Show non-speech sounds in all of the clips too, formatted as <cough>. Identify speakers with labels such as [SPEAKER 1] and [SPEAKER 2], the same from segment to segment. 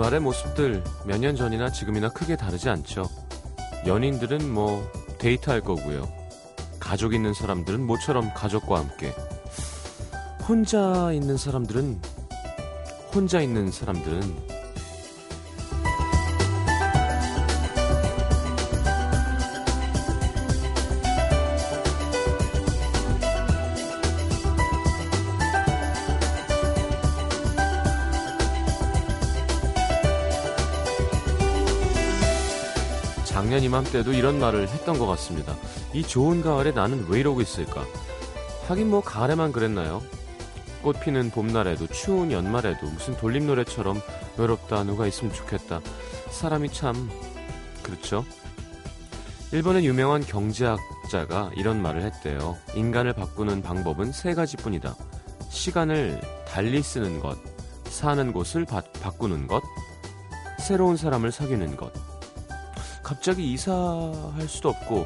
[SPEAKER 1] 주말의 모습들 몇 년 전이나 지금이나 크게 다르지 않죠. 연인들은 뭐 데이트할 거고요. 가족 있는 사람들은 모처럼 가족과 함께. 혼자 있는 사람들은 혼자 있는 사람들은 이맘때도 이런 말을 했던 것 같습니다. 이 좋은 가을에 나는 왜 이러고 있을까? 하긴 뭐 가을에만 그랬나요? 꽃 피는 봄날에도 추운 연말에도 무슨 돌림노래처럼 외롭다 누가 있으면 좋겠다. 사람이 참 그렇죠. 일본의 유명한 경제학자가 이런 말을 했대요. 인간을 바꾸는 방법은 세 가지뿐이다. 시간을 달리 쓰는 것, 사는 곳을 바, 바꾸는 것, 새로운 사람을 사귀는 것. 갑자기 이사할 수도 없고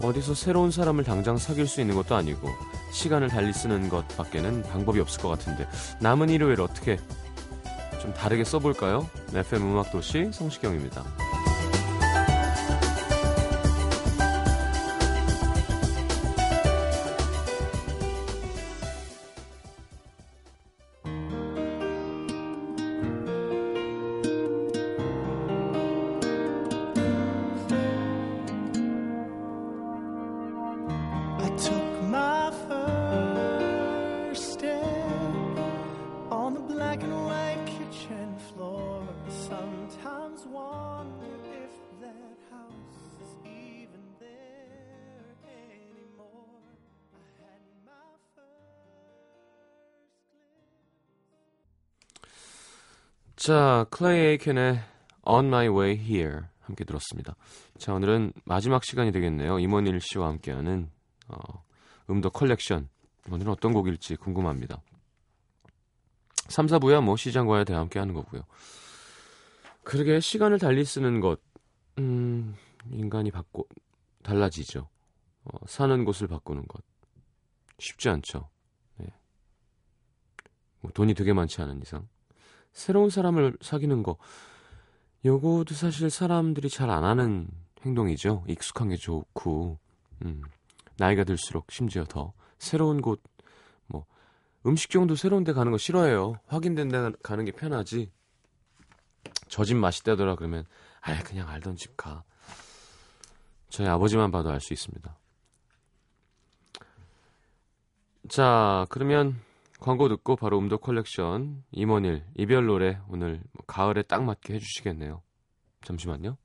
[SPEAKER 1] 어디서 새로운 사람을 당장 사귈 수 있는 것도 아니고 시간을 달리 쓰는 것밖에는 방법이 없을 것 같은데 남은 일요일 어떻게 좀 다르게 써볼까요? FM 음악도시 성시경입니다. 자, 클레이 에이켄의 On My Way Here 함께 들었습니다. 자, 오늘은 마지막 시간이 되겠네요. 임헌일 씨와 함께하는 어, 음도 컬렉션. 오늘은 어떤 곡일지 궁금합니다. 3, 4부야 뭐 시장과에 대해 함께 하는 거고요. 그러게 시간을 달리 쓰는 것, 음, 인간이 바꿔 달라지죠. 어, 사는 곳을 바꾸는 것 쉽지 않죠. 네. 뭐 돈이 되게 많지 않은 이상. 새로운 사람을 사귀는 거 요거도 사실 사람들이 잘 안 하는 행동이죠. 익숙한 게 좋고 음, 나이가 들수록 심지어 더 새로운 곳 뭐 음식점도 새로운 데 가는 거 싫어해요. 확인된 데 가는 게 편하지. 저 집 맛있다더라 그러면 아 그냥 알던 집 가. 저희 아버지만 봐도 알 수 있습니다. 자, 그러면 광고 듣고 바로 음도 컬렉션 임원일 이별 노래 오늘 뭐 가을에 딱 맞게 해주시겠네요. 잠시만요.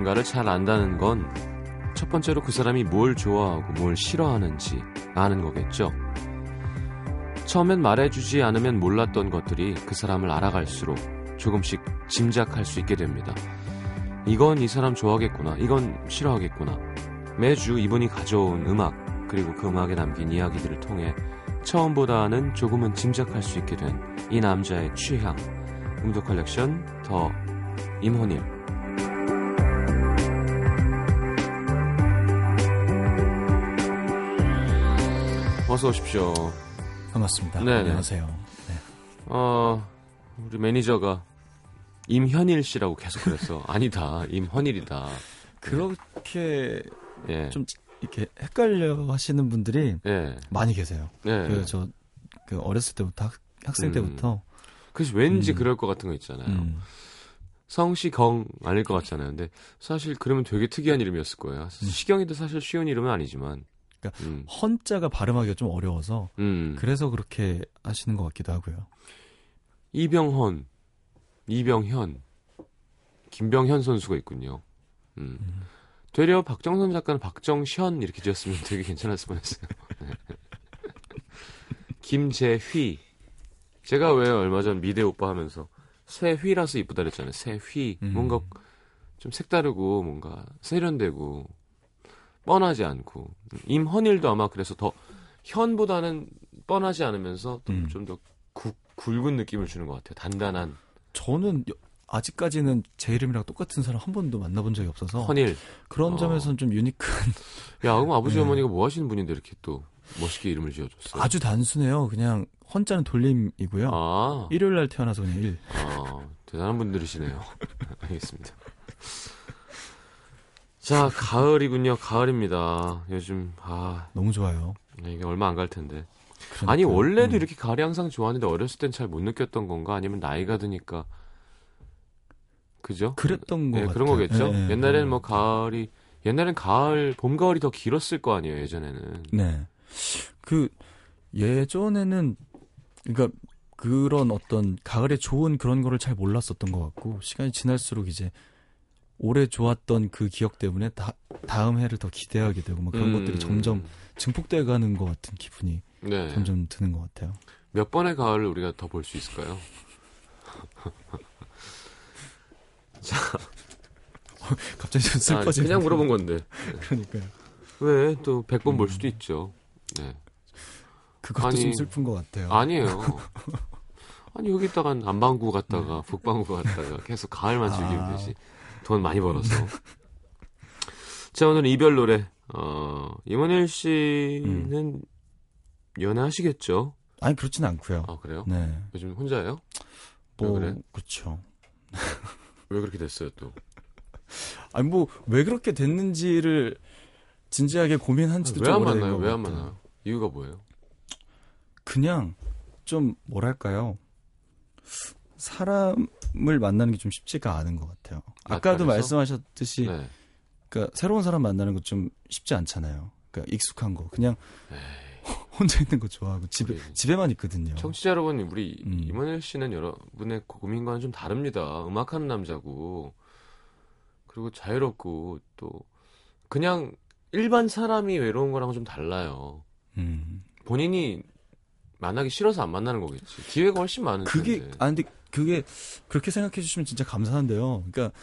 [SPEAKER 1] 누군가를 잘 안다는 건 첫 번째로 그 사람이 뭘 좋아하고 뭘 싫어하는지 아는 거겠죠. 처음엔 말해주지 않으면 몰랐던 것들이 그 사람을 알아갈수록 조금씩 짐작할 수 있게 됩니다. 이건 이 사람 좋아하겠구나. 이건 싫어하겠구나. 매주 이분이 가져온 음악, 그리고 그 음악에 담긴 이야기들을 통해 처음보다는 조금은 짐작할 수 있게 된 이 남자의 취향. 음도 컬렉션 더 임헌일. 어서 오십시오.
[SPEAKER 2] 반갑습니다. 네 안녕하세요. 네.
[SPEAKER 1] 어, 우리 매니저가 임현일 씨라고 계속 그랬어. <laughs> 아니다. 임헌일이다.
[SPEAKER 2] 그렇게 네. 좀 이렇게 헷갈려 하시는 분들이 네. 많이 계세요. 네. 그, 저, 그 어렸을 때부터 학, 학생 음. 때부터.
[SPEAKER 1] 그래서 왠지 음. 그럴 것 같은 거 있잖아요. 음. 성시경 아닐 것 같잖아요. 근데 사실 그러면 되게 특이한 이름이었을 거예요. 음. 시경이도 사실 쉬운 이름은 아니지만.
[SPEAKER 2] 그러니까 음. 헌자가 발음하기가 좀 어려워서 음. 그래서 그렇게 하시는 것 같기도 하고요.
[SPEAKER 1] 이병헌, 이병현, 김병현 선수가 있군요. 음. 음. 되려 박정선 작가는 박정현 이렇게 지었으면 되게 괜찮았을 뻔했어요. 김재휘. 제가 왜 얼마 전 미대 오빠 하면서 새휘라서 이쁘다 그랬잖아요. 새휘. 음. 뭔가 좀 색다르고 뭔가 세련되고 뻔하지 않고 임헌일도 아마 그래서 더 현보다는 뻔하지 않으면서 좀더 음. 굵은 느낌을 주는 것 같아요. 단단한.
[SPEAKER 2] 저는 아직까지는 제 이름이랑 똑같은 사람 한 번도 만나본 적이 없어서
[SPEAKER 1] 헌일
[SPEAKER 2] 그런 어. 점에서는 좀 유니크한. <laughs>
[SPEAKER 1] 야, 그럼 아버지 네. 어머니가 뭐 하시는 분인데 이렇게 또 멋있게 이름을 지어줬어요?
[SPEAKER 2] 아주 단순해요. 그냥 헌자는 돌림이고요. 아. 일요일 날 태어나서 그냥 일. 아,
[SPEAKER 1] 대단한 분들이시네요. <laughs> 알겠습니다. 자, 가을이군요. 가을입니다. 요즘 아
[SPEAKER 2] 너무 좋아요.
[SPEAKER 1] 네, 이게 얼마 안 갈 텐데. 그러니까, 아니 원래도 음. 이렇게 가을이 항상 좋았는데 어렸을 땐 잘 못 느꼈던 건가? 아니면 나이가 드니까 그죠?
[SPEAKER 2] 그랬던 거
[SPEAKER 1] 네, 그런 거겠죠. 네, 옛날에는 뭐 가을이 옛날엔 가을 봄 가을이 더 길었을 거 아니에요 예전에는.
[SPEAKER 2] 네. 그 예전에는 그러니까 그런 어떤 가을에 좋은 그런 거를 잘 몰랐었던 것 같고 시간이 지날수록 이제 올해 좋았던 그 기억 때문에 다, 다음 해를 더 기대하게 되고 뭐 그런 음. 것들이 점점 증폭돼 가는 것 같은 기분이 네. 점점 드는 것 같아요.
[SPEAKER 1] 몇 번의 가을을 우리가 더 볼 수 있을까요? <laughs> 자,
[SPEAKER 2] 갑자기 좀 슬퍼지네.
[SPEAKER 1] 그냥 물어본 건데. <laughs>
[SPEAKER 2] 그러니까요.
[SPEAKER 1] 왜 또 100번 음. 볼 수도 있죠. 네.
[SPEAKER 2] 그것도 아니, 좀 슬픈 것 같아요.
[SPEAKER 1] 아니에요. <laughs> 아니 여기다가 남방구 갔다가 네. 북방구 갔다가 계속 가을만 즐기면 아. 되지. 돈 많이 벌어서. <laughs> 자 오늘 이별 노래. 어, 임원일 씨는 음. 연애하시겠죠?
[SPEAKER 2] 아니 그렇진 않고요.
[SPEAKER 1] 아 그래요?
[SPEAKER 2] 네.
[SPEAKER 1] 요즘 혼자예요?
[SPEAKER 2] 뭐 그래? 그렇죠.
[SPEAKER 1] 왜 그렇게 됐어요 또? <laughs>
[SPEAKER 2] 아니 뭐 왜 그렇게 됐는지를 진지하게 고민한 지도 좀
[SPEAKER 1] 오래된 만나요? 왜안 만나요? 이유가 뭐예요?
[SPEAKER 2] 그냥 좀 뭐랄까요? 사람을 만나는 게 좀 쉽지가 않은 것 같아요. 아까도 말씀하셨듯이 네. 그러니까 새로운 사람 만나는 거 좀 쉽지 않잖아요. 그러니까 익숙한 거 그냥 에이. <laughs> 혼자 있는 거 좋아하고 집에. 집에만 있거든요.
[SPEAKER 1] 청취자 여러분, 우리 음. 임원일 씨는 여러분의 고민과는 좀 다릅니다. 음악하는 남자고 그리고 자유롭고 또 그냥 일반 사람이 외로운 거랑은 좀 달라요. 음. 본인이 만나기 싫어서 안 만나는 거겠지. 기회가 훨씬 많은
[SPEAKER 2] 그게 텐데. 아 근데 그게 그렇게 생각해 주시면 진짜 감사한데요. 그러니까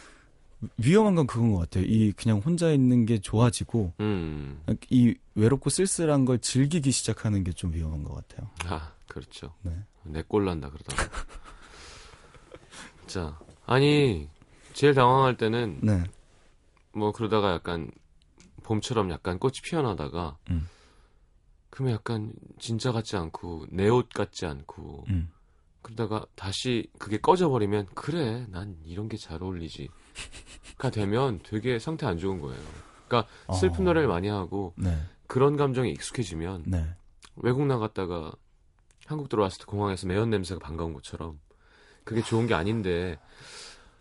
[SPEAKER 2] 위험한 건 그건 것 같아요. 이 그냥 혼자 있는 게 좋아지고 음. 이 외롭고 쓸쓸한 걸 즐기기 시작하는 게 좀 위험한 것 같아요.
[SPEAKER 1] 아 그렇죠. 네. 내꼴 난다 그러다가. <laughs> 자 아니 제일 당황할 때는 네. 뭐 그러다가 약간 봄처럼 약간 꽃이 피어나다가 음. 그러면 약간 진짜 같지 않고 내 옷 같지 않고 음. 그러다가 다시 그게 꺼져버리면 그래 난 이런 게 잘 어울리지 가 되면 되게 상태 안 좋은 거예요. 그러니까 슬픈 어. 노래를 많이 하고 네. 그런 감정에 익숙해지면 네. 외국 나갔다가 한국 들어왔을 때 공항에서 매연 냄새가 반가운 것처럼 그게 좋은 게 아닌데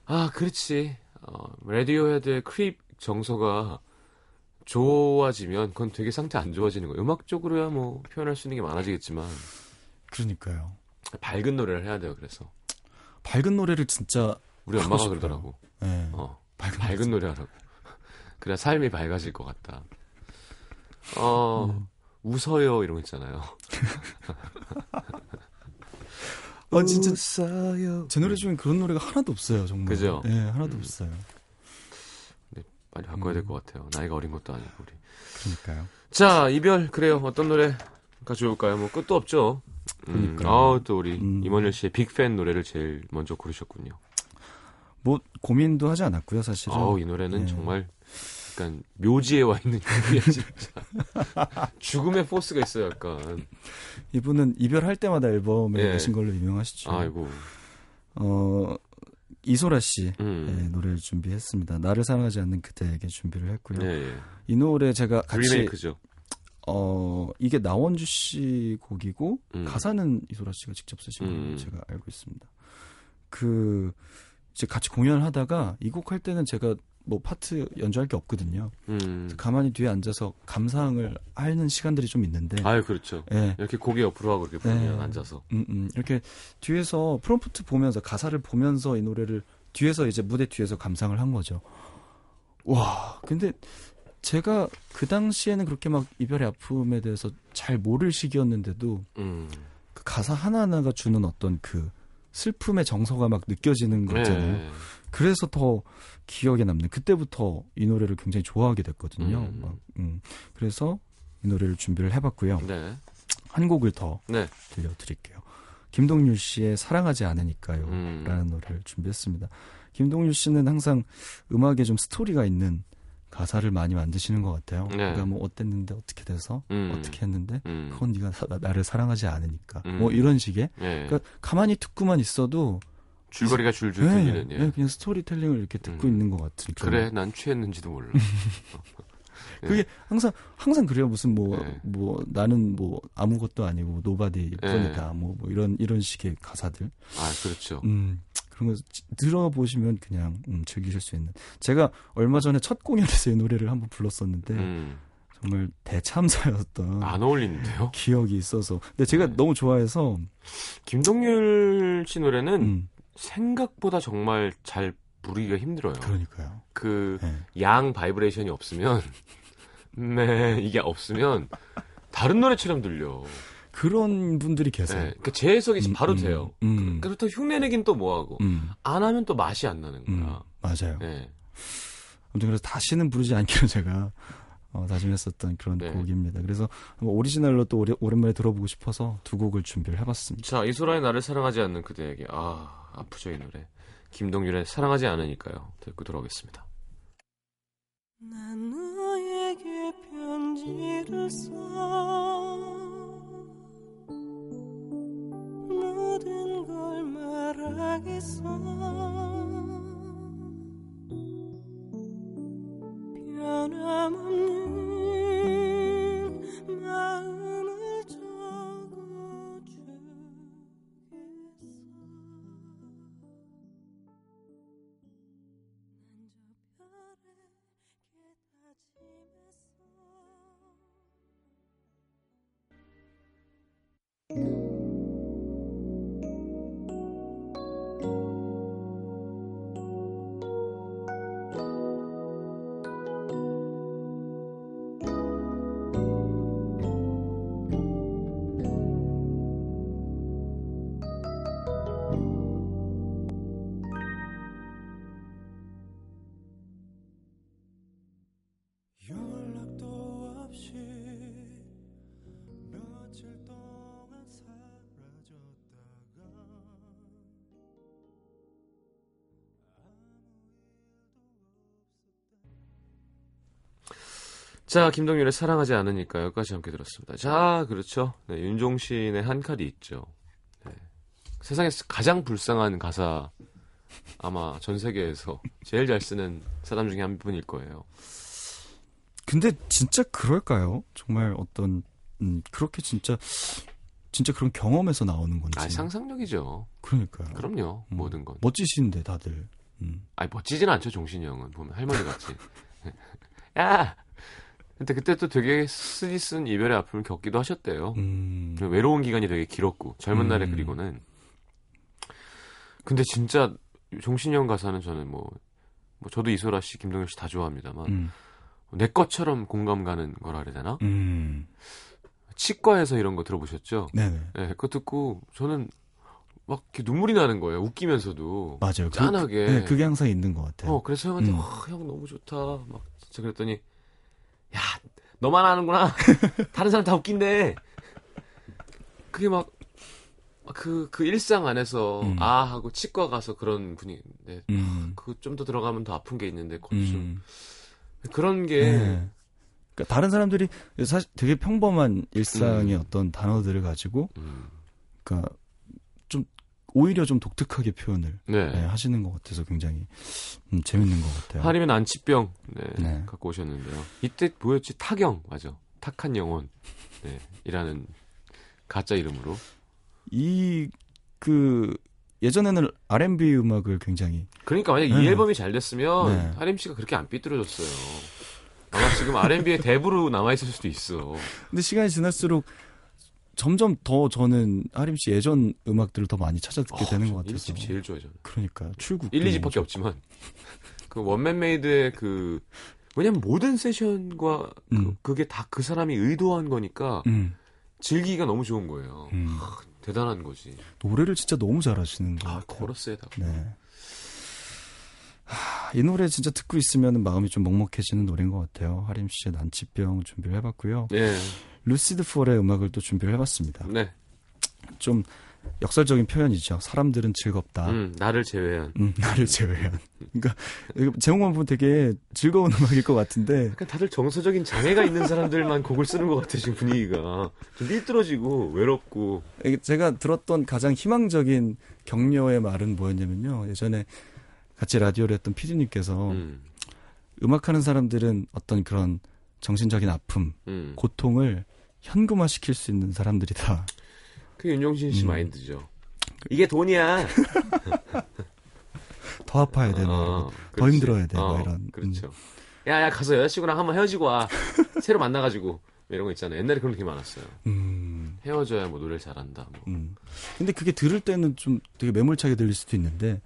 [SPEAKER 1] 아 그렇지 어, Radiohead의 Creep 정서가 좋아지면 그건 되게 상태 안 좋아지는 거예요. 음악적으로야 뭐 표현할 수 있는 게 많아지겠지만
[SPEAKER 2] 그러니까요.
[SPEAKER 1] 밝은 노래를 해야 돼요. 그래서
[SPEAKER 2] 밝은 노래를 진짜
[SPEAKER 1] 우리 엄마가 싶어요. 그러더라고.
[SPEAKER 2] 네.
[SPEAKER 1] 어, 밝은, 밝은 노래 하라고. <laughs> 그래야 삶이 밝아질 것 같다. 어, 음. 웃어요 이런 거 있잖아요. <laughs>
[SPEAKER 2] 아 진짜 웃어요. 제 노래 중에 그런 노래가 하나도 없어요 정말.
[SPEAKER 1] 그죠?
[SPEAKER 2] 네 하나도 음. 없어요.
[SPEAKER 1] 네, 빨리 바꿔야 될 것 같아요. 나이가 어린 것도 아니고 우리.
[SPEAKER 2] 그러니까요.
[SPEAKER 1] 자 이별 그래요. 어떤 노래가 좋을까요? 뭐 끝도 없죠. 그러니까. 음, 아또 우리 음. 임원일 씨의 빅팬 노래를 제일 먼저 고르셨군요.
[SPEAKER 2] 뭐 고민도 하지 않았고요, 사실은.
[SPEAKER 1] 아이 노래는 네. 정말 약간 묘지에 와 있는 곡이야 진짜. <laughs> 죽음의 포스가 있어요, 약간.
[SPEAKER 2] 이분은 이별할 때마다 앨범에 네. 내신 걸로 유명하시죠.
[SPEAKER 1] 아이고.
[SPEAKER 2] 어 이소라 씨 음. 네, 노래를 준비했습니다. 나를 사랑하지 않는 그대에게 준비를 했고요. 네, 이 노래 제가 같이
[SPEAKER 1] 리메이크죠.
[SPEAKER 2] 어 이게 나원주 씨 곡이고 음. 가사는 이소라 씨가 직접 쓰신 걸로 음. 제가 알고 있습니다. 그 이제 같이 공연을 하다가 이 곡 할 때는 제가 뭐 파트 연주할 게 없거든요. 음. 가만히 뒤에 앉아서 감상을 하는 시간들이 좀 있는데.
[SPEAKER 1] 아, 그렇죠. 네. 이렇게 고개 옆으로 하고 이렇게 보면 네. 앉아서.
[SPEAKER 2] 음, 음. 이렇게 뒤에서 프롬프트 보면서 가사를 보면서 이 노래를 뒤에서 이제 무대 뒤에서 감상을 한 거죠. 와, 근데 제가 그 당시에는 그렇게 막 이별의 아픔에 대해서 잘 모를 시기였는데도 음. 그 가사 하나하나가 주는 어떤 그 슬픔의 정서가 막 느껴지는 거잖아요. 네. 그래서 더 기억에 남는 그때부터 이 노래를 굉장히 좋아하게 됐거든요. 음. 막, 음. 그래서 이 노래를 준비를 해봤고요. 네. 한 곡을 더 네. 들려드릴게요. 김동률 씨의 사랑하지 않으니까요.
[SPEAKER 1] 음.
[SPEAKER 2] 라는 노래를 준비했습니다. 김동률 씨는 항상 음악에 좀 스토리가 있는 가사를 많이 만드시는 것 같아요.
[SPEAKER 1] 네.
[SPEAKER 2] 그러니까 뭐 어땠는데 어떻게 돼서
[SPEAKER 1] 음.
[SPEAKER 2] 어떻게 했는데
[SPEAKER 1] 음.
[SPEAKER 2] 그건 네가 사- 나를 사랑하지 않으니까
[SPEAKER 1] 음.
[SPEAKER 2] 뭐 이런 식의
[SPEAKER 1] 예.
[SPEAKER 2] 그러니까 가만히 듣고만 있어도
[SPEAKER 1] 줄거리가 줄줄
[SPEAKER 2] 네,
[SPEAKER 1] 들리는 예.
[SPEAKER 2] 네, 그냥 스토리텔링을 이렇게 듣고
[SPEAKER 1] 음.
[SPEAKER 2] 있는 것 같은
[SPEAKER 1] 그래 난 취했는지도 몰라. <laughs> 예.
[SPEAKER 2] 그게 항상 항상 그래요. 무슨 뭐뭐
[SPEAKER 1] 네.
[SPEAKER 2] 나는 뭐 아무것도 아니고 nobody
[SPEAKER 1] 네.
[SPEAKER 2] 뿐이다. 뭐, 뭐 이런 이런 식의 가사들.
[SPEAKER 1] 아 그렇죠.
[SPEAKER 2] 음. 그런 거 지- 들어보시면 그냥 음, 즐기실 수 있는. 제가 얼마 전에 첫 공연에서 이 노래를 한번 불렀었는데
[SPEAKER 1] 음.
[SPEAKER 2] 정말 대참사였던
[SPEAKER 1] 안 어울리는데요.
[SPEAKER 2] 기억이 있어서. 근데 제가
[SPEAKER 1] 네.
[SPEAKER 2] 너무 좋아해서
[SPEAKER 1] 김동률 씨 노래는
[SPEAKER 2] 음,
[SPEAKER 1] 생각보다 정말 잘 부르기가 힘들어요.
[SPEAKER 2] 그러니까요.
[SPEAKER 1] 그
[SPEAKER 2] 네.
[SPEAKER 1] 양 바이브레이션이 없으면 <laughs> 네 이게 없으면 다른 노래처럼 들려.
[SPEAKER 2] 그런 분들이 계세요.
[SPEAKER 1] 네, 그러니까 재해석이
[SPEAKER 2] 음,
[SPEAKER 1] 바로
[SPEAKER 2] 음,
[SPEAKER 1] 돼요.
[SPEAKER 2] 음,
[SPEAKER 1] 그렇다고 흉내내긴 또 뭐하고
[SPEAKER 2] 음,
[SPEAKER 1] 안 하면 또 맛이 안 나는
[SPEAKER 2] 음,
[SPEAKER 1] 거야.
[SPEAKER 2] 맞아요.
[SPEAKER 1] 네.
[SPEAKER 2] 아무튼 그래서 다시는 부르지 않기로 <laughs> 제가 어, 다짐했었던 그런
[SPEAKER 1] 네.
[SPEAKER 2] 곡입니다. 그래서 뭐 오리지널로 또 오래, 오랜만에 들어보고 싶어서 두 곡을 준비를 해봤습니다.
[SPEAKER 1] 자 이소라의 나를 사랑하지 않는 그대에게 아 아프죠 이 노래. 김동률의 사랑하지 않으니까요. 듣고 돌아오겠습니다.
[SPEAKER 3] 난너 에게 편지를 써
[SPEAKER 1] 자, 김동률의 사랑하지 않으니까요까지 함께 들었습니다. 자, 그렇죠. 네, 윤종신의 한 칼이 있죠. 네. 세상에서 가장 불쌍한 가사 아마 전 세계에서 제일 잘 쓰는 사람 중에 한 분일 거예요.
[SPEAKER 2] 근데 진짜 그럴까요? 정말 어떤 음, 그렇게 진짜 진짜 그런 경험에서 나오는 건지.
[SPEAKER 1] 아, 상상력이죠.
[SPEAKER 2] 그러니까요.
[SPEAKER 1] 그럼요.
[SPEAKER 2] 음.
[SPEAKER 1] 모든 건.
[SPEAKER 2] 멋지신데 다들. 음.
[SPEAKER 1] 아니 멋지진 않죠 종신이 형은 보면 할머니 같이 <laughs> 야 근데 그때 또 되게 쓰디쓴 이별의 아픔을 겪기도 하셨대요
[SPEAKER 2] 음.
[SPEAKER 1] 외로운 기간이 되게 길었고 젊은
[SPEAKER 2] 음.
[SPEAKER 1] 날에 그리고는 근데 진짜 종신이 형 가사는 저는 뭐, 뭐 저도 이소라 씨 김동현 씨 다 좋아합니다만
[SPEAKER 2] 음.
[SPEAKER 1] 내 것처럼 공감 가는 거라 그래야 되나
[SPEAKER 2] 음.
[SPEAKER 1] 치과에서 이런 거 들어보셨죠
[SPEAKER 2] 네네.
[SPEAKER 1] 네, 그거 듣고 저는 막 이렇게 눈물이 나는 거예요 웃기면서도
[SPEAKER 2] 맞아요. 그-
[SPEAKER 1] 짠하게
[SPEAKER 2] 네, 그게 항상 있는 것 같아요.
[SPEAKER 1] 어, 그래서 형한테,
[SPEAKER 2] 음.
[SPEAKER 1] 와, 형 너무 좋다. 막, 진짜 그랬더니, 야, 너만 아는구나. <laughs> 다른 사람 다 웃긴데. 그게 막, 그, 그 일상 안에서,
[SPEAKER 2] 음.
[SPEAKER 1] 아, 하고 치과 가서 그런 분위기인데,
[SPEAKER 2] 음.
[SPEAKER 1] 그좀 더 들어가면 더 아픈 게 있는데, 그것도 좀,
[SPEAKER 2] 음.
[SPEAKER 1] 그런 게,
[SPEAKER 2] 네. 그러니까 다른 사람들이 사실 되게 평범한 일상의
[SPEAKER 1] 음.
[SPEAKER 2] 어떤 단어들을 가지고
[SPEAKER 1] 음,
[SPEAKER 2] 그러니까 좀 오히려 좀 독특하게 표현을
[SPEAKER 1] 네.
[SPEAKER 2] 네, 하시는 것 같아서 굉장히 음, 재밌는 것 같아요.
[SPEAKER 1] 하리면 안치병, 네,
[SPEAKER 2] 네.
[SPEAKER 1] 갖고 오셨는데요. 이때 뭐였지? 타경, 맞아. 탁한 영혼, 네, 이라는 가짜 이름으로.
[SPEAKER 2] 이 그 예전에는 R&B 음악을 굉장히
[SPEAKER 1] 그러니까 만약 이
[SPEAKER 2] 네.
[SPEAKER 1] 앨범이 잘 됐으면
[SPEAKER 2] 네.
[SPEAKER 1] 하림 씨가 그렇게 안 삐뚤어졌어요. 아마 지금 R&B의 <laughs> 대부로 남아 있을 수도 있어.
[SPEAKER 2] 근데 시간이 지날수록 점점 더 저는 하림 씨 예전 음악들을 더 많이 찾아 듣게 되는 것 같아서
[SPEAKER 1] 1집 제일 좋아요, 저는.
[SPEAKER 2] 그러니까 출국
[SPEAKER 1] 1, 2집밖에 없지만 <laughs> 그 one man made의 그 왜냐면 모든 세션과
[SPEAKER 2] 음.
[SPEAKER 1] 그, 게 다 그 사람이 의도한 거니까
[SPEAKER 2] 음,
[SPEAKER 1] 즐기기가 너무 좋은 거예요.
[SPEAKER 2] 음.
[SPEAKER 1] 대단한 거지.
[SPEAKER 2] 노래를 진짜 너무 잘하시는 것
[SPEAKER 1] 아,
[SPEAKER 2] 같아요.
[SPEAKER 1] 코러스에다가.
[SPEAKER 2] 네. 하, 이 노래 진짜 듣고 있으면 마음이 좀 먹먹해지는 노래인 것 같아요. 하림 씨의 난치병 준비를 해봤고요.
[SPEAKER 1] 네.
[SPEAKER 2] 루시드 폴의 음악을 또 준비를 해봤습니다.
[SPEAKER 1] 네.
[SPEAKER 2] 좀 역설적인 표현이죠. 사람들은 즐겁다.
[SPEAKER 1] 음, 나를 제외한.
[SPEAKER 2] 음, 나를 제외한. 그러니까 이거 제목만 보면 되게 즐거운 음악일 것 같은데
[SPEAKER 1] 약간 다들 정서적인 장애가 있는 사람들만 곡을 쓰는 것 같아 지금 분위기가 좀 삐뚤어지고 외롭고.
[SPEAKER 2] 제가 들었던 가장 희망적인 격려의 말은 뭐였냐면요. 예전에 같이 라디오를 했던 피디님께서
[SPEAKER 1] 음,
[SPEAKER 2] 음악하는 사람들은 어떤 그런 정신적인 아픔,
[SPEAKER 1] 음.
[SPEAKER 2] 고통을 현금화 시킬 수 있는 사람들이다.
[SPEAKER 1] 그 윤종신 씨
[SPEAKER 2] 음.
[SPEAKER 1] 마인드죠. 이게 돈이야. <laughs>
[SPEAKER 2] 더 아파야 되는
[SPEAKER 1] 어,
[SPEAKER 2] 더. 힘들어야 돼. 뭐
[SPEAKER 1] 어,
[SPEAKER 2] 이런.
[SPEAKER 1] 그렇죠. 야, 야, 가서 여자친구랑 한번 헤어지고 와. <laughs> 새로 만나가지고. 뭐 이런 거 있잖아요. 옛날에 그런 게 많았어요.
[SPEAKER 2] 음,
[SPEAKER 1] 헤어져야 뭐 노래를 잘한다. 뭐.
[SPEAKER 2] 음. 근데 그게 들을 때는 좀 되게 매몰차게 들릴 수도 있는데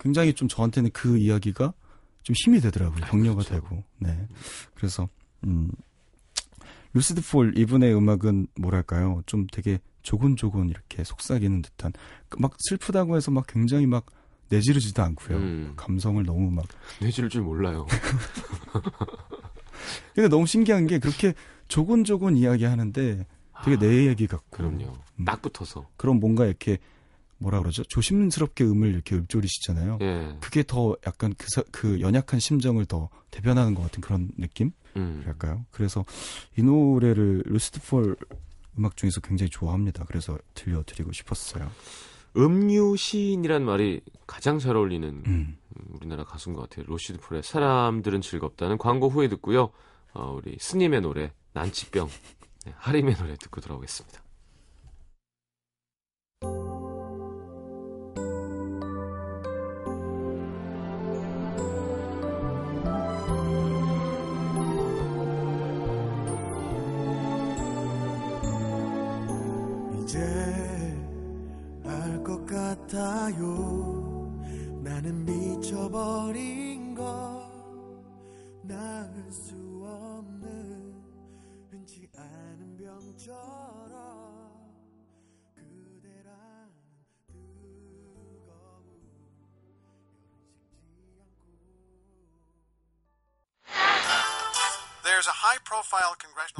[SPEAKER 2] 굉장히 좀 저한테는 그 이야기가 좀 힘이 되더라고요. 격려가
[SPEAKER 1] 그렇죠.
[SPEAKER 2] 되고. 네. 그래서 음. 루시드 폴 이분의 음악은 뭐랄까요? 좀 되게 조곤조곤 이렇게 속삭이는 듯한 그막 슬프다고 해서 막 굉장히 막 내지르지도 않고요.
[SPEAKER 1] 음.
[SPEAKER 2] 감성을 너무 막
[SPEAKER 1] 내지를 줄 몰라요. <laughs>
[SPEAKER 2] 근데 너무 신기한 게 그렇게 조곤조곤 이야기하는데 되게 내 얘기 같고
[SPEAKER 1] 아, 그럼요.
[SPEAKER 2] 음.
[SPEAKER 1] 딱 붙어서.
[SPEAKER 2] 그런 뭔가 이렇게 뭐라 그러죠? 조심스럽게 음을 이렇게 읊조리시잖아요.
[SPEAKER 1] 예.
[SPEAKER 2] 그게 더 약간 그, 사- 그 연약한 심정을 더 대변하는 것 같은 그런 느낌? 음.랄까요? 그래서 이 노래를 루시드 폴 음악 중에서 굉장히 좋아합니다. 그래서 들려드리고 싶었어요.
[SPEAKER 1] 음유 시인이란 말이 가장 잘 어울리는
[SPEAKER 2] 음.
[SPEAKER 1] 우리나라 가수인 것 같아요. 루시드 폴의 사람들은 즐겁다는 광고 후에 듣고요. 어, 우리 스님의 노래 난치병, 네, 하림의 노래 듣고 돌아오겠습니다.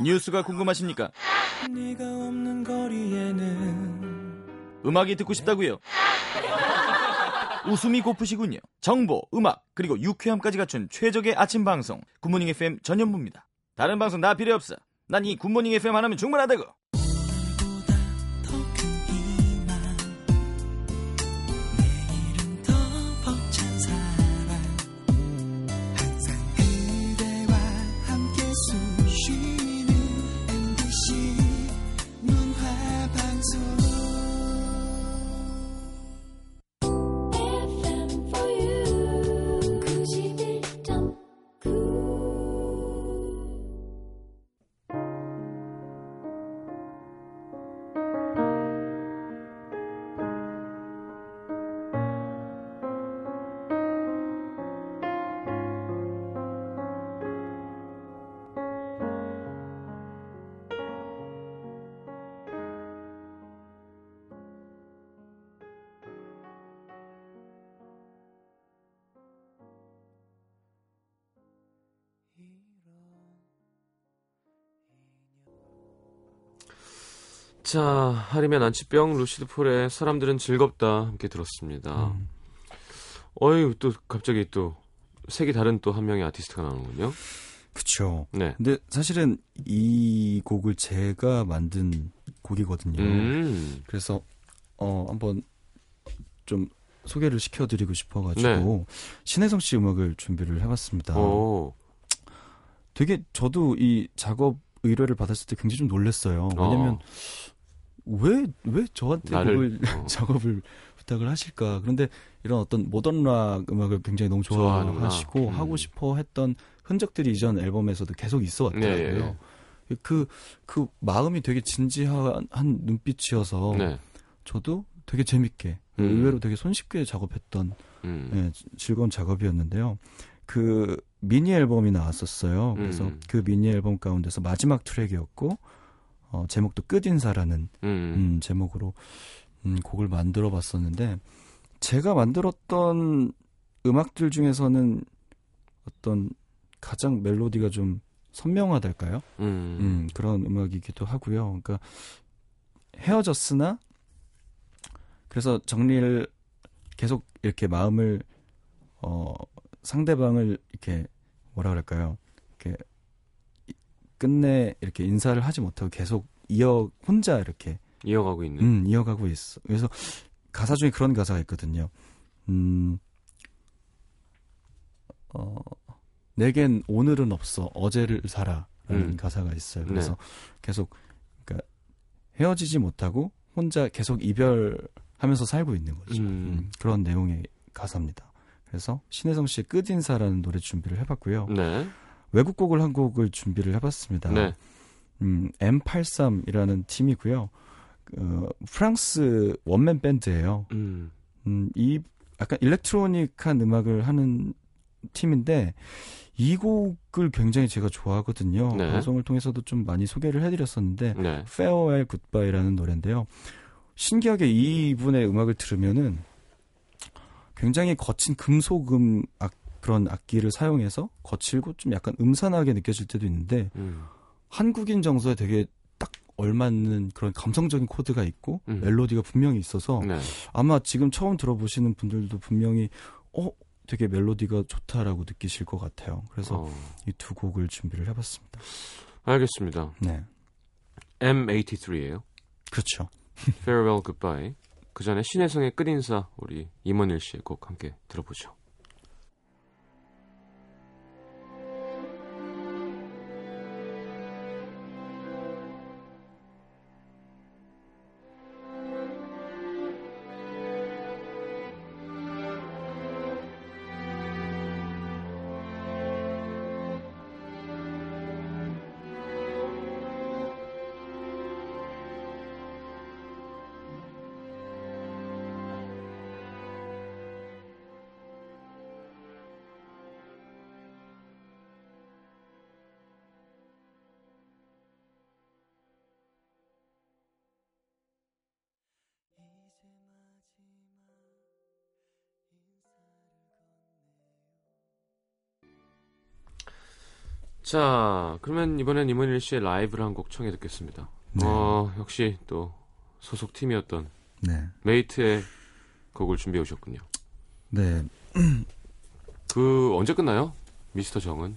[SPEAKER 4] 뉴스가 궁금하십니까?
[SPEAKER 3] 네가 없는 거리에는
[SPEAKER 4] 음악이 듣고 싶다고요? 웃음이 고프시군요. 정보, 음악, 그리고 유쾌함까지 갖춘 최적의 아침 방송 굿모닝 FM 전현무입니다. 다른 방송 다 필요 없어. 난 이 굿모닝 FM 하나면 충분하다고.
[SPEAKER 1] 자, 하림의 난치병, 루시드 폴의 사람들은 즐겁다 함께 들었습니다.
[SPEAKER 2] 음.
[SPEAKER 1] 어이, 또 갑자기 또 색이 다른 또 한 명의 아티스트가 나오는군요.
[SPEAKER 2] 그쵸.
[SPEAKER 1] 네.
[SPEAKER 2] 근데 사실은 이 곡을 제가 만든 곡이거든요.
[SPEAKER 1] 음.
[SPEAKER 2] 그래서 어 한번 좀 소개를 시켜드리고 싶어가지고
[SPEAKER 1] 네.
[SPEAKER 2] 신혜성 씨 음악을 준비를 해봤습니다.
[SPEAKER 1] 오.
[SPEAKER 2] 되게 저도 이 작업 의뢰를 받았을 때 굉장히 좀 놀랐어요. 왜냐면
[SPEAKER 1] 어,
[SPEAKER 2] 왜 왜 저한테
[SPEAKER 1] 나를
[SPEAKER 2] 곡을
[SPEAKER 1] 어. <laughs>
[SPEAKER 2] 작업을 부탁을 하실까? 그런데 이런 어떤 모던 락 음악을 굉장히 너무. 좋아하시고
[SPEAKER 1] 음.
[SPEAKER 2] 하고 싶어 했던 흔적들이 이전 앨범에서도 계속 있어 왔더라고요.
[SPEAKER 1] 네, 예,
[SPEAKER 2] 그, 그 마음이 되게 진지한 한 눈빛이어서
[SPEAKER 1] 네.
[SPEAKER 2] 저도 되게 재밌게
[SPEAKER 1] 음.
[SPEAKER 2] 의외로 되게 손쉽게 작업했던
[SPEAKER 1] 음.
[SPEAKER 2] 예, 즐거운 작업이었는데요. 그 미니 앨범이 나왔었어요. 그래서
[SPEAKER 1] 음.
[SPEAKER 2] 그 미니 앨범 가운데서 마지막 트랙이었고 어, 제목도 끝인사라는
[SPEAKER 1] 음.
[SPEAKER 2] 음, 제목으로 음, 곡을 만들어 봤었는데 제가 만들었던 음악들 중에서는 어떤 가장 멜로디가 좀 선명하달까요?
[SPEAKER 1] 음.
[SPEAKER 2] 음, 그런 음악이기도 하고요. 그러니까 헤어졌으나 그래서 정리를 계속 이렇게 마음을 어 상대방을 이렇게 뭐라 그럴까요? 이렇게 이- 끝내 이렇게 인사를 하지 못하고 계속 이어 혼자 이렇게
[SPEAKER 1] 이어가고 있는.
[SPEAKER 2] 음, 이어가고 있어. 그래서 가사 중에 그런 가사가 있거든요. 음, 어, 내겐 오늘은 없어. 어제를 살아. 라는
[SPEAKER 1] 음.
[SPEAKER 2] 가사가 있어요.
[SPEAKER 1] 네.
[SPEAKER 2] 그래서 계속, 그러니까 헤어지지 못하고 혼자 계속 이별하면서 살고 있는 거죠.
[SPEAKER 1] 음.
[SPEAKER 2] 음, 그런 내용의 가사입니다. 그래서 신혜성 씨의 끝인사라는 노래 준비를 해봤고요.
[SPEAKER 1] 네.
[SPEAKER 2] 외국곡을 한 곡을 준비를 해봤습니다.
[SPEAKER 1] 네.
[SPEAKER 2] 음, M83이라는 팀이고요. 어, 프랑스 원맨 밴드예요.
[SPEAKER 1] 음.
[SPEAKER 2] 음, 이 약간 일렉트로닉한 음악을 하는 팀인데 이 곡을 굉장히 제가 좋아하거든요.
[SPEAKER 1] 네.
[SPEAKER 2] 방송을 통해서도 좀 많이 소개를 해드렸었는데
[SPEAKER 1] 네.
[SPEAKER 2] Farewell Goodbye라는 노래인데요. 신기하게 이분의 음악을 들으면은 굉장히 거친 금속음 악, 그런 악기를 사용해서 거칠고 좀 약간 음산하게 느껴질 때도 있는데
[SPEAKER 1] 음.
[SPEAKER 2] 한국인 정서에 되게 딱 얼맞는 그런 감성적인 코드가 있고
[SPEAKER 1] 음.
[SPEAKER 2] 멜로디가 분명히 있어서
[SPEAKER 1] 네.
[SPEAKER 2] 아마 지금 처음 들어보시는 분들도 분명히 어 되게 멜로디가 좋다라고 느끼실 것 같아요. 그래서
[SPEAKER 1] 어,
[SPEAKER 2] 이두 곡을 준비를 해봤습니다.
[SPEAKER 1] 알겠습니다.
[SPEAKER 2] 네,
[SPEAKER 1] M83예요.
[SPEAKER 2] 그렇죠.
[SPEAKER 1] Farewell Goodbye. 그 전에 신혜성의 끝인사 우리 임원일 씨의 곡 함께 들어보죠. 자, 그러면 이번엔 임원일 씨의 라이브를 한 곡 청해 듣겠습니다.
[SPEAKER 2] 네.
[SPEAKER 1] 어, 역시 또 소속 팀이었던
[SPEAKER 2] 네,
[SPEAKER 1] 메이트의 곡을 준비해 오셨군요.
[SPEAKER 2] 네, <clears throat>
[SPEAKER 1] 그 언제 끝나요? 미스터 정은?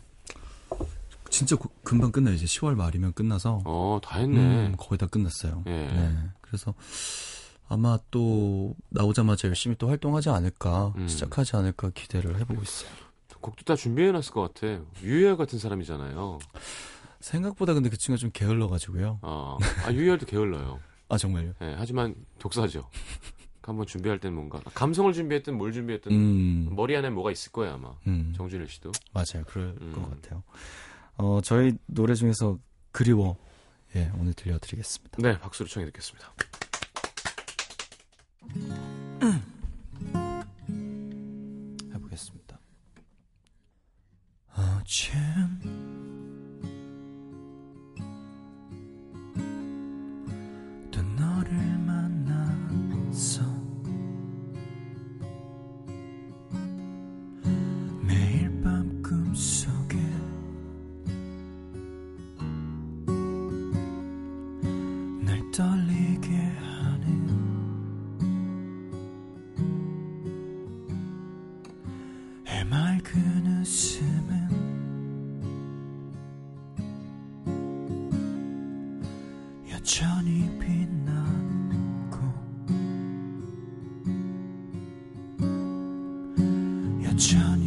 [SPEAKER 2] 진짜 고- 금방 끝나요. 이제 10월 말이면 끝나서
[SPEAKER 1] 어, 다 했네.
[SPEAKER 2] 음, 거의 다 끝났어요.
[SPEAKER 1] 예.
[SPEAKER 2] 네, 그래서 아마 또 나오자마자 열심히 또 활동하지 않을까,
[SPEAKER 1] 음.
[SPEAKER 2] 시작하지 않을까 기대를 해보고 있어요.
[SPEAKER 1] 곡도 다 준비해 놨을 것 같아. 유희열 같은 사람이잖아요.
[SPEAKER 2] 생각보다 근데 그 친구가 좀 게을러가지고요.
[SPEAKER 1] 어. 아, 유희열도 게을러요.
[SPEAKER 2] 아 정말요?
[SPEAKER 1] 예, 하지만 독사죠. 한번 준비할 땐 뭔가 감성을 준비했든 뭘 준비했든
[SPEAKER 2] 음,
[SPEAKER 1] 머리 안에 뭐가 있을 거예요 아마.
[SPEAKER 2] 음.
[SPEAKER 1] 정준일 씨도.
[SPEAKER 2] 맞아요. 그럴
[SPEAKER 1] 음.
[SPEAKER 2] 것 같아요. 어, 저희 노래 중에서 그리워. 예, 오늘 들려드리겠습니다.
[SPEAKER 1] 네, 박수로 청해 듣겠습니다. <clears throat>
[SPEAKER 2] 여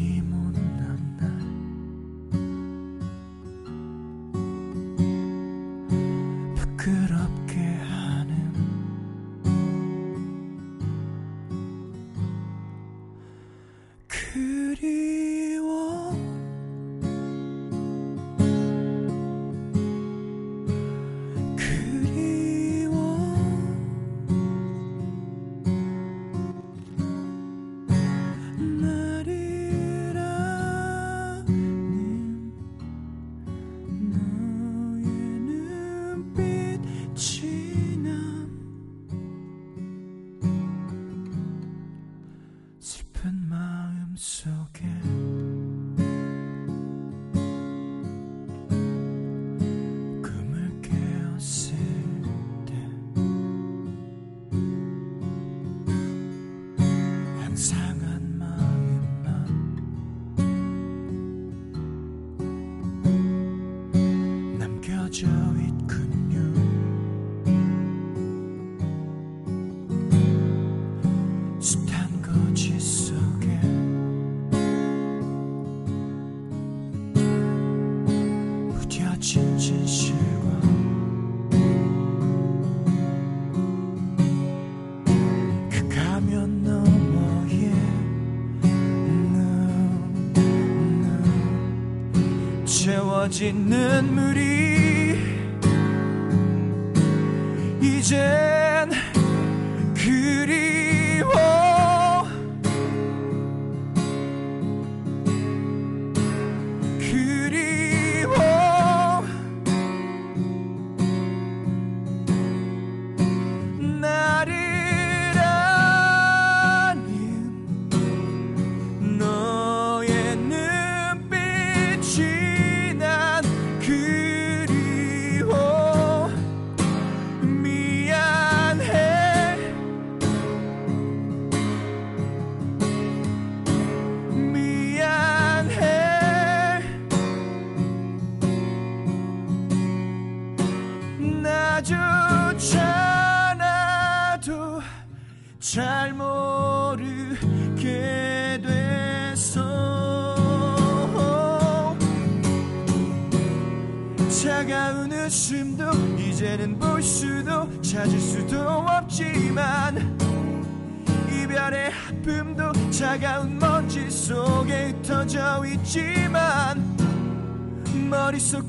[SPEAKER 3] 상 채워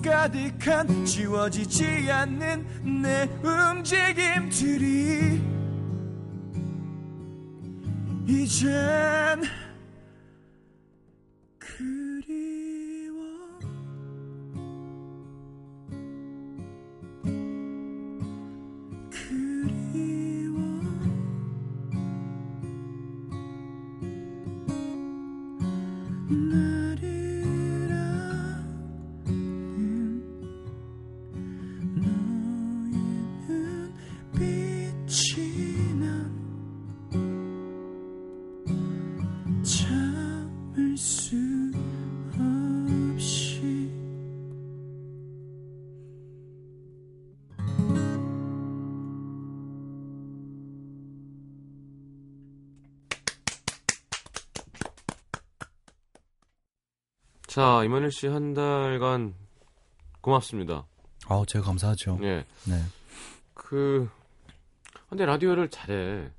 [SPEAKER 3] 가득한 지워지지 않는 내 움직임들이 이젠
[SPEAKER 1] 자, 이만일 씨 한 달간 고맙습니다.
[SPEAKER 2] 아, 제가 감사하죠.
[SPEAKER 1] 예.
[SPEAKER 2] 네.
[SPEAKER 1] 그 근데 라디오를 잘해.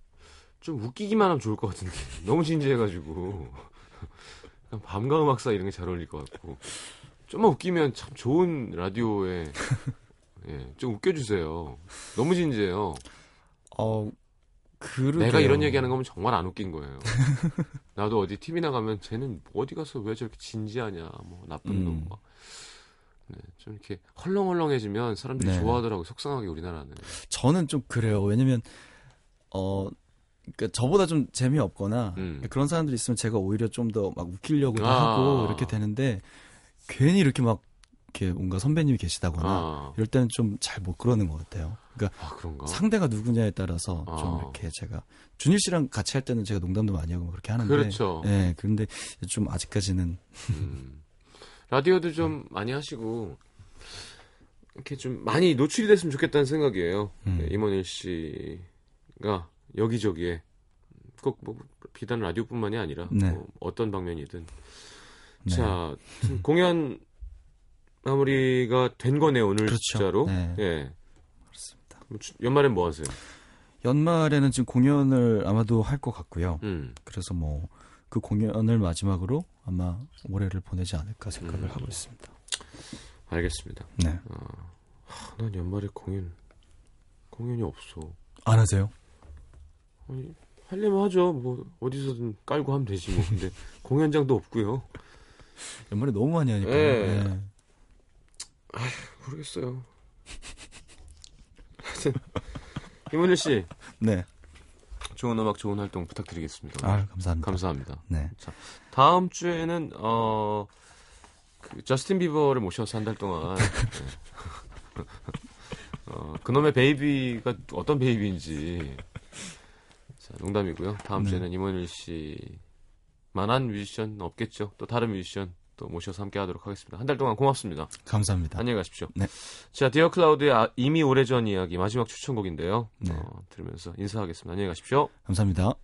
[SPEAKER 1] 좀 웃기기만 하면 좋을 것 같은데 <laughs> 너무 진지해가지고 밤과 음악사 이런 게 잘 어울릴 것 같고 좀만 웃기면 참 좋은 라디오에 <laughs> 예, 좀 웃겨주세요. 너무 진지해요.
[SPEAKER 2] 어, 그러게요.
[SPEAKER 1] 내가 이런 얘기하는 거면 정말 안 웃긴 거예요. <laughs> 나도 어디 TV 나가면 쟤는 어디 가서 왜 저렇게 진지하냐, 뭐 나쁜
[SPEAKER 2] 음.
[SPEAKER 1] 놈 막. 네, 좀 이렇게 헐렁헐렁해지면 사람들이
[SPEAKER 2] 네.
[SPEAKER 1] 좋아하더라고 속상하게 우리나라는.
[SPEAKER 2] 저는 좀 그래요. 왜냐면 어 그러니까 저보다 좀 재미없거나
[SPEAKER 1] 음.
[SPEAKER 2] 그런 사람들이 있으면 제가 오히려 좀 더 막 웃기려고
[SPEAKER 1] 아.
[SPEAKER 2] 하고 이렇게 되는데 괜히 이렇게 막 이렇게 뭔가 선배님이 계시다거나
[SPEAKER 1] 아,
[SPEAKER 2] 이럴 때는 좀 잘 못 그러는 것 같아요. 그러니까
[SPEAKER 1] 아?
[SPEAKER 2] 상대가 누구냐에 따라서
[SPEAKER 1] 아.
[SPEAKER 2] 좀 이렇게 제가 준일 씨랑 같이 할 때는 제가 농담도 많이 하고 막 그렇게 하는데
[SPEAKER 1] 그렇죠.
[SPEAKER 2] 예, 그런데 좀 아직까지는
[SPEAKER 1] 음. 라디오도 좀 많이 하시고 이렇게 좀 많이 노출이 됐으면 좋겠다는 생각이에요.
[SPEAKER 2] 음.
[SPEAKER 1] 네, 임원일 씨가 여기저기에 꼭 뭐 비단 라디오뿐만이 아니라
[SPEAKER 2] 네.
[SPEAKER 1] 뭐 어떤 방면이든
[SPEAKER 2] 네.
[SPEAKER 1] 자 공연 마무리가 된 거네요 오늘
[SPEAKER 2] 그렇죠.
[SPEAKER 1] 진짜로.
[SPEAKER 2] 네.
[SPEAKER 1] 예.
[SPEAKER 2] 그렇습니다.
[SPEAKER 1] 주- 연말엔 뭐 하세요?
[SPEAKER 2] 연말에는 지금 공연을 아마도 할 것 같고요.
[SPEAKER 1] 음.
[SPEAKER 2] 그래서 뭐 그 공연을 마지막으로 아마 올해를 보내지 않을까 생각을
[SPEAKER 1] 음.
[SPEAKER 2] 하고 있습니다.
[SPEAKER 1] 알겠습니다.
[SPEAKER 2] 네.
[SPEAKER 1] 하, 난 연말에 공연 공연이 없어.
[SPEAKER 2] 안 하세요?
[SPEAKER 1] 아니 하려면 하죠. 뭐 어디서든 깔고 하면 되지 뭐. 근데 <laughs> 공연장도 없고요.
[SPEAKER 2] 연말에 너무 많이 하니까.
[SPEAKER 1] 예.
[SPEAKER 2] 네.
[SPEAKER 1] 모르겠어요. 하여튼 임헌일 씨
[SPEAKER 2] 네.
[SPEAKER 1] 좋은 음악 좋은 활동 부탁드리겠습니다.
[SPEAKER 2] 아, 감사합니다.
[SPEAKER 1] 감사합니다.
[SPEAKER 2] 네.
[SPEAKER 1] 다음 주에는 어 그, 저스틴 비버를 모셔서 한 달 동안 네. <laughs> 어, 그놈의 baby가 어떤 baby인지 자, 농담이고요. 다음
[SPEAKER 2] 네.
[SPEAKER 1] 주에는 임헌일 씨 만한 뮤지션 없겠죠. 또 다른 뮤지션 또 모셔서 함께 하도록 하겠습니다. 한 달 동안 고맙습니다.
[SPEAKER 2] 감사합니다.
[SPEAKER 1] 안녕히 가십시오.
[SPEAKER 2] 네.
[SPEAKER 1] 자, 디어 클라우드의 아- 이미 오래전 이야기 마지막 추천곡인데요.
[SPEAKER 2] 네.
[SPEAKER 1] 어, 들으면서 인사하겠습니다. 안녕히 가십시오.
[SPEAKER 2] 감사합니다.